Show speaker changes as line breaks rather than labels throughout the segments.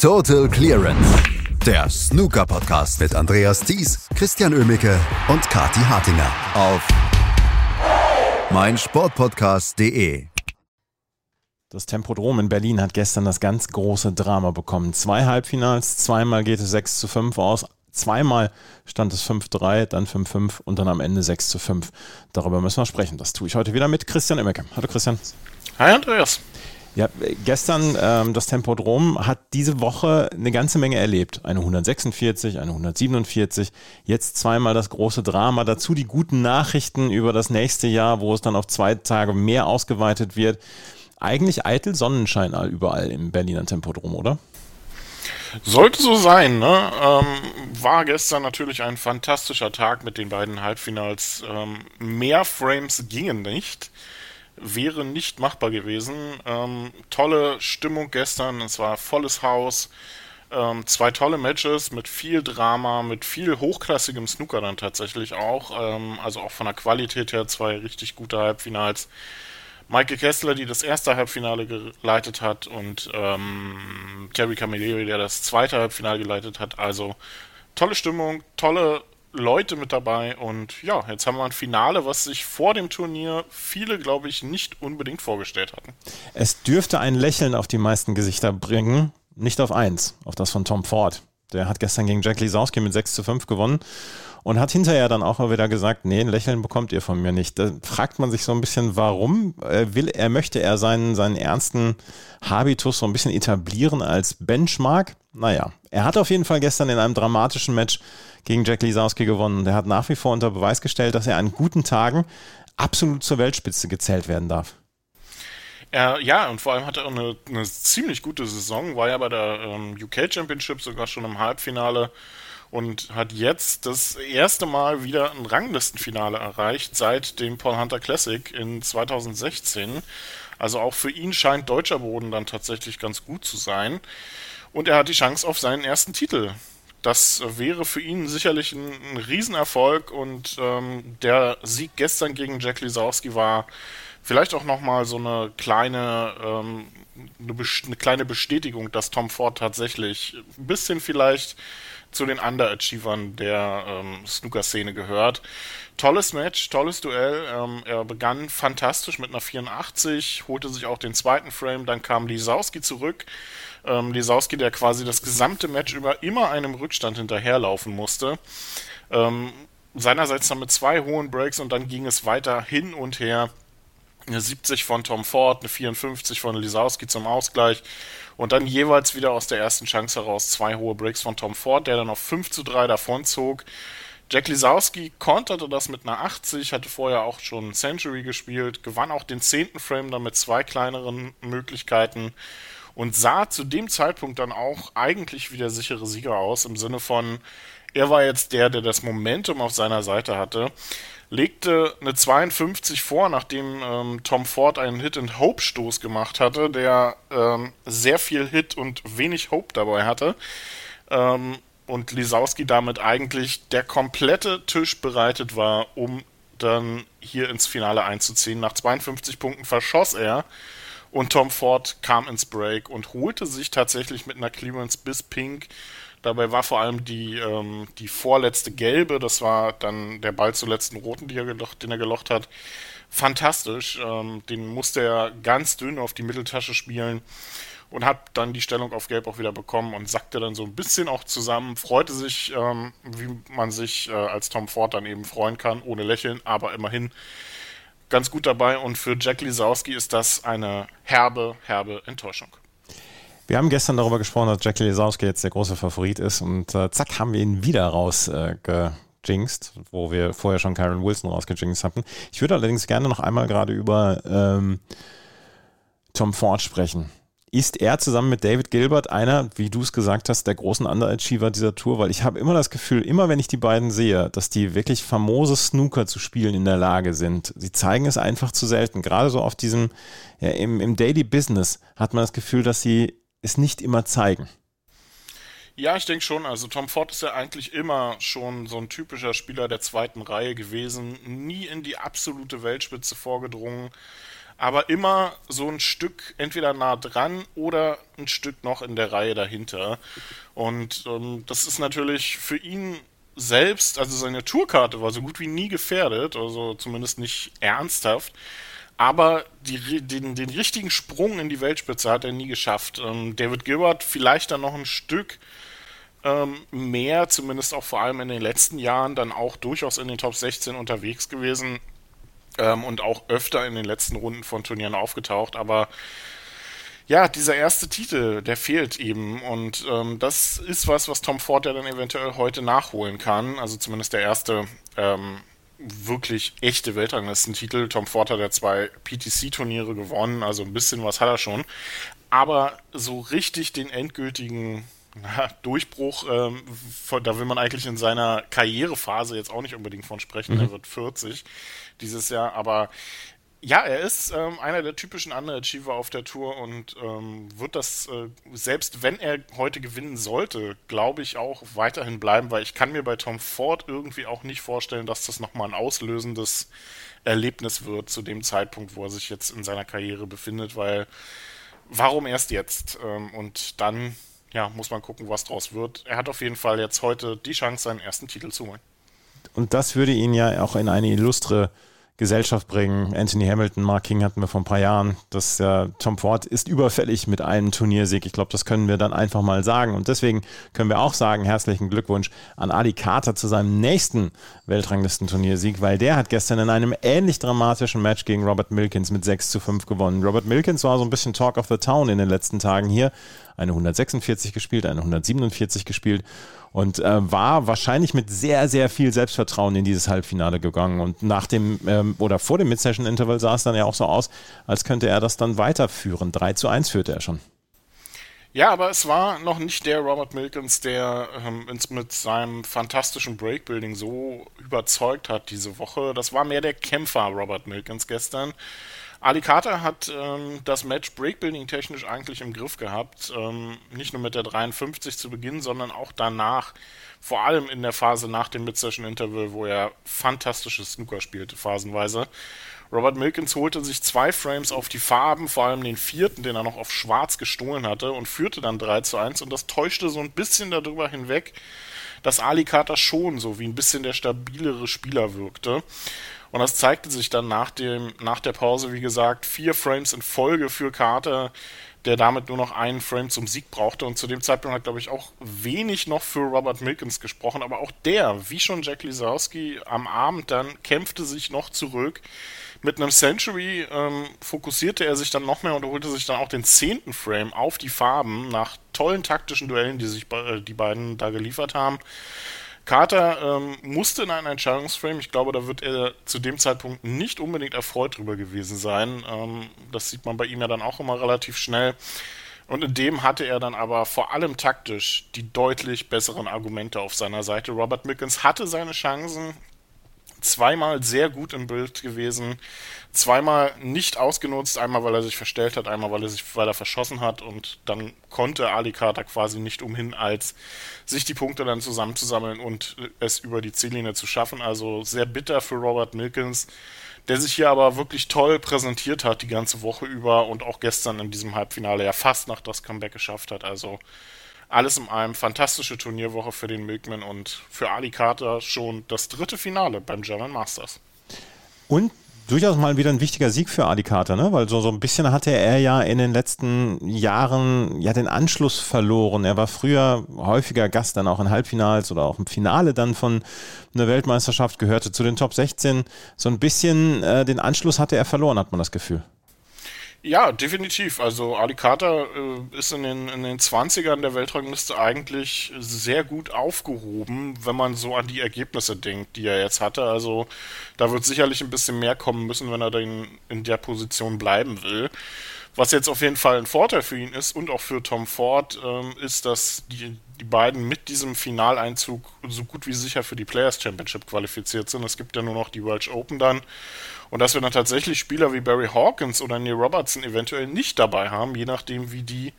Total Clearance. Der Snooker Podcast mit Andreas Thies, Christian Ömicke und Kati Hartinger auf meinsportpodcast.de.
Das Tempodrom in Berlin hat gestern das ganz große Drama bekommen. Zwei Halbfinals, zweimal geht es 6 zu 5 aus. Zweimal stand es 5-3, dann 5-5 und dann am Ende 6 zu 5. Darüber müssen wir sprechen. Das tue ich heute wieder mit Christian Immecke. Hallo Christian.
Hi Andreas.
Ja, gestern ähm, das Tempodrom hat diese Woche eine ganze Menge erlebt. Eine 146, eine 147, jetzt zweimal das große Drama, dazu die guten Nachrichten über das nächste Jahr, wo es dann auf zwei Tage mehr ausgeweitet wird. Eigentlich eitel Sonnenschein überall im Berliner Tempodrom, oder?
Sollte so sein, ne? Ähm, war gestern natürlich ein fantastischer Tag mit den beiden Halbfinals. Ähm, mehr Frames gingen nicht wäre nicht machbar gewesen. Ähm, tolle Stimmung gestern, es war volles Haus. Ähm, zwei tolle Matches mit viel Drama, mit viel hochklassigem Snooker dann tatsächlich auch. Ähm, also auch von der Qualität her zwei richtig gute Halbfinals. Michael Kessler, die das erste Halbfinale geleitet hat, und ähm, Terry Camilleri, der das zweite Halbfinale geleitet hat. Also tolle Stimmung, tolle Leute mit dabei und ja, jetzt haben wir ein Finale, was sich vor dem Turnier viele, glaube ich, nicht unbedingt vorgestellt hatten.
Es dürfte ein Lächeln auf die meisten Gesichter bringen, nicht auf eins, auf das von Tom Ford. Der hat gestern gegen Jack Lisowski mit 6 zu 5 gewonnen und hat hinterher dann auch wieder gesagt, nee, ein Lächeln bekommt ihr von mir nicht. Da fragt man sich so ein bisschen, warum er will, er möchte er seinen, seinen ernsten Habitus so ein bisschen etablieren als Benchmark. Naja, er hat auf jeden Fall gestern in einem dramatischen Match gegen Jack Lisowski gewonnen. Der hat nach wie vor unter Beweis gestellt, dass er an guten Tagen absolut zur Weltspitze gezählt werden darf.
Äh, ja, und vor allem hat er eine, eine ziemlich gute Saison, war ja bei der ähm, UK Championship sogar schon im Halbfinale und hat jetzt das erste Mal wieder ein Ranglistenfinale erreicht seit dem Paul Hunter Classic in 2016. Also auch für ihn scheint deutscher Boden dann tatsächlich ganz gut zu sein. Und er hat die Chance auf seinen ersten Titel. Das wäre für ihn sicherlich ein, ein Riesenerfolg und ähm, der Sieg gestern gegen Jack Lisowski war vielleicht auch nochmal so eine kleine, ähm, eine, eine, kleine Bestätigung, dass Tom Ford tatsächlich ein bisschen vielleicht zu den Underachievern der ähm, Snooker-Szene gehört. Tolles Match, tolles Duell. Ähm, er begann fantastisch mit einer 84, holte sich auch den zweiten Frame, dann kam Lisowski zurück. Ähm, Lisowski, der quasi das gesamte Match über immer einem Rückstand hinterherlaufen musste. Ähm, seinerseits dann mit zwei hohen Breaks und dann ging es weiter hin und her. Eine 70 von Tom Ford, eine 54 von Lisowski zum Ausgleich und dann jeweils wieder aus der ersten Chance heraus zwei hohe Breaks von Tom Ford, der dann auf 5 zu 3 davonzog. Jack Lisowski konterte das mit einer 80, hatte vorher auch schon Century gespielt, gewann auch den zehnten Frame dann mit zwei kleineren Möglichkeiten und sah zu dem Zeitpunkt dann auch eigentlich wie der sichere Sieger aus, im Sinne von, er war jetzt der, der das Momentum auf seiner Seite hatte, legte eine 52 vor, nachdem ähm, Tom Ford einen Hit-and-Hope-Stoß gemacht hatte, der ähm, sehr viel Hit und wenig Hope dabei hatte. Ähm, und Lisowski damit eigentlich der komplette Tisch bereitet war, um dann hier ins Finale einzuziehen. Nach 52 Punkten verschoss er und Tom Ford kam ins Break und holte sich tatsächlich mit einer Clearance bis Pink. Dabei war vor allem die, ähm, die vorletzte gelbe, das war dann der Ball zur letzten roten, er gelocht, den er gelocht hat. Fantastisch. Ähm, den musste er ganz dünn auf die Mitteltasche spielen und hat dann die Stellung auf Gelb auch wieder bekommen und sackte dann so ein bisschen auch zusammen, freute sich, ähm, wie man sich äh, als Tom Ford dann eben freuen kann, ohne Lächeln, aber immerhin ganz gut dabei und für Jack Lisowski ist das eine herbe, herbe Enttäuschung.
Wir haben gestern darüber gesprochen, dass Jack Lisowski jetzt der große Favorit ist und äh, zack haben wir ihn wieder rausgejinxt, äh, wo wir vorher schon Karen Wilson rausgejinxt hatten. Ich würde allerdings gerne noch einmal gerade über ähm, Tom Ford sprechen ist er zusammen mit David Gilbert einer, wie du es gesagt hast, der großen Underachiever dieser Tour, weil ich habe immer das Gefühl, immer wenn ich die beiden sehe, dass die wirklich famose Snooker zu spielen in der Lage sind. Sie zeigen es einfach zu selten. Gerade so auf diesem, ja, im, im Daily Business hat man das Gefühl, dass sie es nicht immer zeigen.
Ja, ich denke schon. Also Tom Ford ist ja eigentlich immer schon so ein typischer Spieler der zweiten Reihe gewesen, nie in die absolute Weltspitze vorgedrungen aber immer so ein Stück entweder nah dran oder ein Stück noch in der Reihe dahinter. Und ähm, das ist natürlich für ihn selbst, also seine Tourkarte war so gut wie nie gefährdet, also zumindest nicht ernsthaft. Aber die, den, den richtigen Sprung in die Weltspitze hat er nie geschafft. Ähm, David Gilbert vielleicht dann noch ein Stück ähm, mehr, zumindest auch vor allem in den letzten Jahren, dann auch durchaus in den Top 16 unterwegs gewesen ähm, und auch öfter in den letzten Runden von Turnieren aufgetaucht. Aber ja, dieser erste Titel, der fehlt eben. Und ähm, das ist was, was Tom Ford ja dann eventuell heute nachholen kann. Also zumindest der erste ähm, wirklich echte Weltranglistentitel. Tom Ford hat ja zwei PTC-Turniere gewonnen, also ein bisschen was hat er schon. Aber so richtig den endgültigen na, Durchbruch, ähm, von, da will man eigentlich in seiner Karrierephase jetzt auch nicht unbedingt von sprechen. Mhm. Er wird 40 dieses Jahr, aber ja, er ist ähm, einer der typischen Underachiever auf der Tour und ähm, wird das, äh, selbst wenn er heute gewinnen sollte, glaube ich auch weiterhin bleiben, weil ich kann mir bei Tom Ford irgendwie auch nicht vorstellen, dass das nochmal ein auslösendes Erlebnis wird zu dem Zeitpunkt, wo er sich jetzt in seiner Karriere befindet, weil warum erst jetzt? Ähm, und dann, ja, muss man gucken, was draus wird. Er hat auf jeden Fall jetzt heute die Chance, seinen ersten Titel zu holen.
Und das würde ihn ja auch in eine illustre Gesellschaft bringen. Anthony Hamilton, Mark King hatten wir vor ein paar Jahren. Das äh, Tom Ford ist überfällig mit einem Turniersieg. Ich glaube, das können wir dann einfach mal sagen. Und deswegen können wir auch sagen, herzlichen Glückwunsch an Ali Carter zu seinem nächsten Weltranglisten-Turniersieg, weil der hat gestern in einem ähnlich dramatischen Match gegen Robert Milkins mit 6 zu 5 gewonnen. Robert Milkins war so ein bisschen Talk of the Town in den letzten Tagen hier. Eine 146 gespielt, eine 147 gespielt und äh, war wahrscheinlich mit sehr, sehr viel Selbstvertrauen in dieses Halbfinale gegangen. Und nach dem ähm, oder vor dem Mid-Session-Interval sah es dann ja auch so aus, als könnte er das dann weiterführen. 3 zu 1 führte er schon.
Ja, aber es war noch nicht der Robert Milkins, der ähm, uns mit seinem fantastischen Breakbuilding so überzeugt hat diese Woche. Das war mehr der Kämpfer Robert Milkins gestern. Ali Carter hat ähm, das Match Breakbuilding technisch eigentlich im Griff gehabt. Ähm, nicht nur mit der 53 zu Beginn, sondern auch danach. Vor allem in der Phase nach dem Mid-Session-Interval, wo er fantastisches Snooker spielte, phasenweise. Robert Milkins holte sich zwei Frames auf die Farben, vor allem den vierten, den er noch auf schwarz gestohlen hatte, und führte dann 3 zu 1. Und das täuschte so ein bisschen darüber hinweg, dass Ali Carter schon so wie ein bisschen der stabilere Spieler wirkte. Und das zeigte sich dann nach, dem, nach der Pause, wie gesagt, vier Frames in Folge für Carter, der damit nur noch einen Frame zum Sieg brauchte. Und zu dem Zeitpunkt hat, glaube ich, auch wenig noch für Robert Milkins gesprochen. Aber auch der, wie schon Jack Lisowski, am Abend dann kämpfte sich noch zurück. Mit einem Century ähm, fokussierte er sich dann noch mehr und holte sich dann auch den zehnten Frame auf die Farben nach tollen taktischen Duellen, die sich äh, die beiden da geliefert haben. Carter ähm, musste in einen Entscheidungsframe. Ich glaube, da wird er zu dem Zeitpunkt nicht unbedingt erfreut drüber gewesen sein. Ähm, das sieht man bei ihm ja dann auch immer relativ schnell. Und in dem hatte er dann aber vor allem taktisch die deutlich besseren Argumente auf seiner Seite. Robert Mickens hatte seine Chancen, zweimal sehr gut im Bild gewesen, zweimal nicht ausgenutzt, einmal weil er sich verstellt hat, einmal weil er sich weil er verschossen hat und dann konnte Ali Carter quasi nicht umhin, als sich die Punkte dann zusammenzusammeln und es über die Ziellinie zu schaffen. Also sehr bitter für Robert Milkins, der sich hier aber wirklich toll präsentiert hat die ganze Woche über und auch gestern in diesem Halbfinale ja fast nach das Comeback geschafft hat. Also alles in allem fantastische Turnierwoche für den Milkman und für Ali Carter schon das dritte Finale beim German Masters.
Und durchaus mal wieder ein wichtiger Sieg für Ali Carter, ne? weil so, so ein bisschen hatte er ja in den letzten Jahren ja den Anschluss verloren. Er war früher häufiger Gast dann auch in Halbfinals oder auch im Finale dann von einer Weltmeisterschaft, gehörte zu den Top 16. So ein bisschen äh, den Anschluss hatte er verloren, hat man das Gefühl.
Ja, definitiv. Also Ali Carter äh, ist in den, in den 20ern der Weltrangliste eigentlich sehr gut aufgehoben, wenn man so an die Ergebnisse denkt, die er jetzt hatte. Also da wird sicherlich ein bisschen mehr kommen müssen, wenn er dann in der Position bleiben will. Was jetzt auf jeden Fall ein Vorteil für ihn ist und auch für Tom Ford, ähm, ist, dass die, die beiden mit diesem Finaleinzug so gut wie sicher für die Players Championship qualifiziert sind. Es gibt ja nur noch die Welsh Open dann und dass wir dann tatsächlich Spieler wie Barry Hawkins oder Neil Robertson eventuell nicht dabei haben, je nachdem, wie die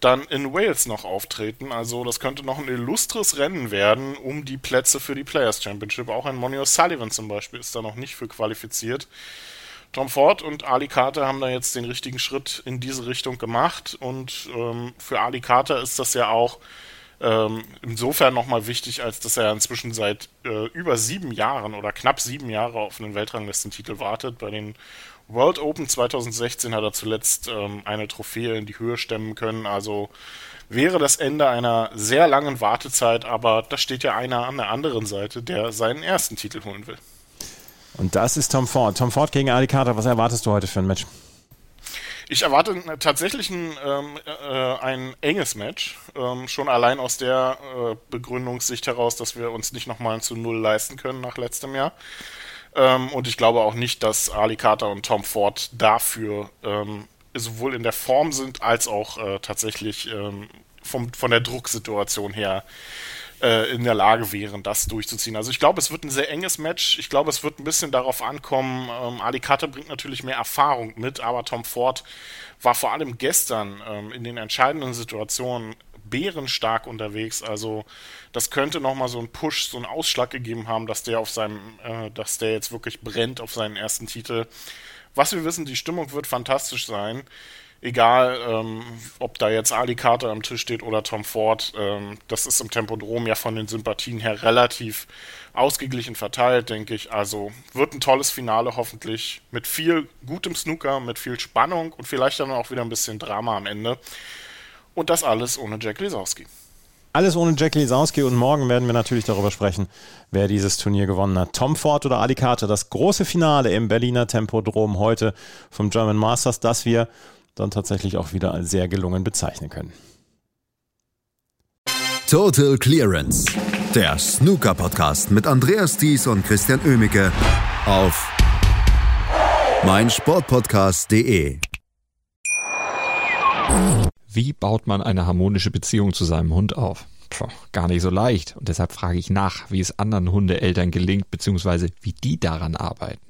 dann in Wales noch auftreten. Also das könnte noch ein illustres Rennen werden um die Plätze für die Players Championship. Auch ein Monio Sullivan zum Beispiel ist da noch nicht für qualifiziert. Tom Ford und Ali Carter haben da jetzt den richtigen Schritt in diese Richtung gemacht und ähm, für Ali Carter ist das ja auch ähm, insofern nochmal wichtig, als dass er inzwischen seit äh, über sieben Jahren oder knapp sieben Jahre auf einen Weltranglistentitel wartet. Bei den World Open 2016 hat er zuletzt ähm, eine Trophäe in die Höhe stemmen können. Also wäre das Ende einer sehr langen Wartezeit, aber da steht ja einer an der anderen Seite, der seinen ersten Titel holen will.
Und das ist Tom Ford. Tom Ford gegen Ali Carter. Was erwartest du heute für ein Match?
Ich erwarte tatsächlich ein, ähm, äh, ein enges Match. Ähm, schon allein aus der äh, Begründungssicht heraus, dass wir uns nicht nochmal ein zu Null leisten können nach letztem Jahr. Ähm, und ich glaube auch nicht, dass Ali Carter und Tom Ford dafür ähm, sowohl in der Form sind, als auch äh, tatsächlich ähm, vom, von der Drucksituation her äh, in der Lage wären, das durchzuziehen. Also ich glaube, es wird ein sehr enges Match. Ich glaube, es wird ein bisschen darauf ankommen. Ähm, Ali Carter bringt natürlich mehr Erfahrung mit, aber Tom Ford war vor allem gestern ähm, in den entscheidenden Situationen bärenstark unterwegs. Also das könnte nochmal so einen Push, so einen Ausschlag gegeben haben, dass der auf seinem, äh, dass der jetzt wirklich brennt auf seinen ersten Titel. Was wir wissen, die Stimmung wird fantastisch sein egal ähm, ob da jetzt Ali Carter am Tisch steht oder Tom Ford, ähm, das ist im Tempodrom ja von den Sympathien her relativ ausgeglichen verteilt, denke ich. Also wird ein tolles Finale hoffentlich mit viel gutem Snooker, mit viel Spannung und vielleicht dann auch wieder ein bisschen Drama am Ende. Und das alles ohne Jack Lisowski.
Alles ohne Jack Lisowski und morgen werden wir natürlich darüber sprechen, wer dieses Turnier gewonnen hat. Tom Ford oder Ali Carter, das große Finale im Berliner Tempodrom heute vom German Masters, das wir dann tatsächlich auch wieder als sehr gelungen bezeichnen können.
Total Clearance, der Snooker-Podcast mit Andreas Thies und Christian Oemicke auf meinsportpodcast.de.
Wie baut man eine harmonische Beziehung zu seinem Hund auf? Puh, gar nicht so leicht. Und deshalb frage ich nach, wie es anderen Hundeeltern gelingt, beziehungsweise wie die daran arbeiten.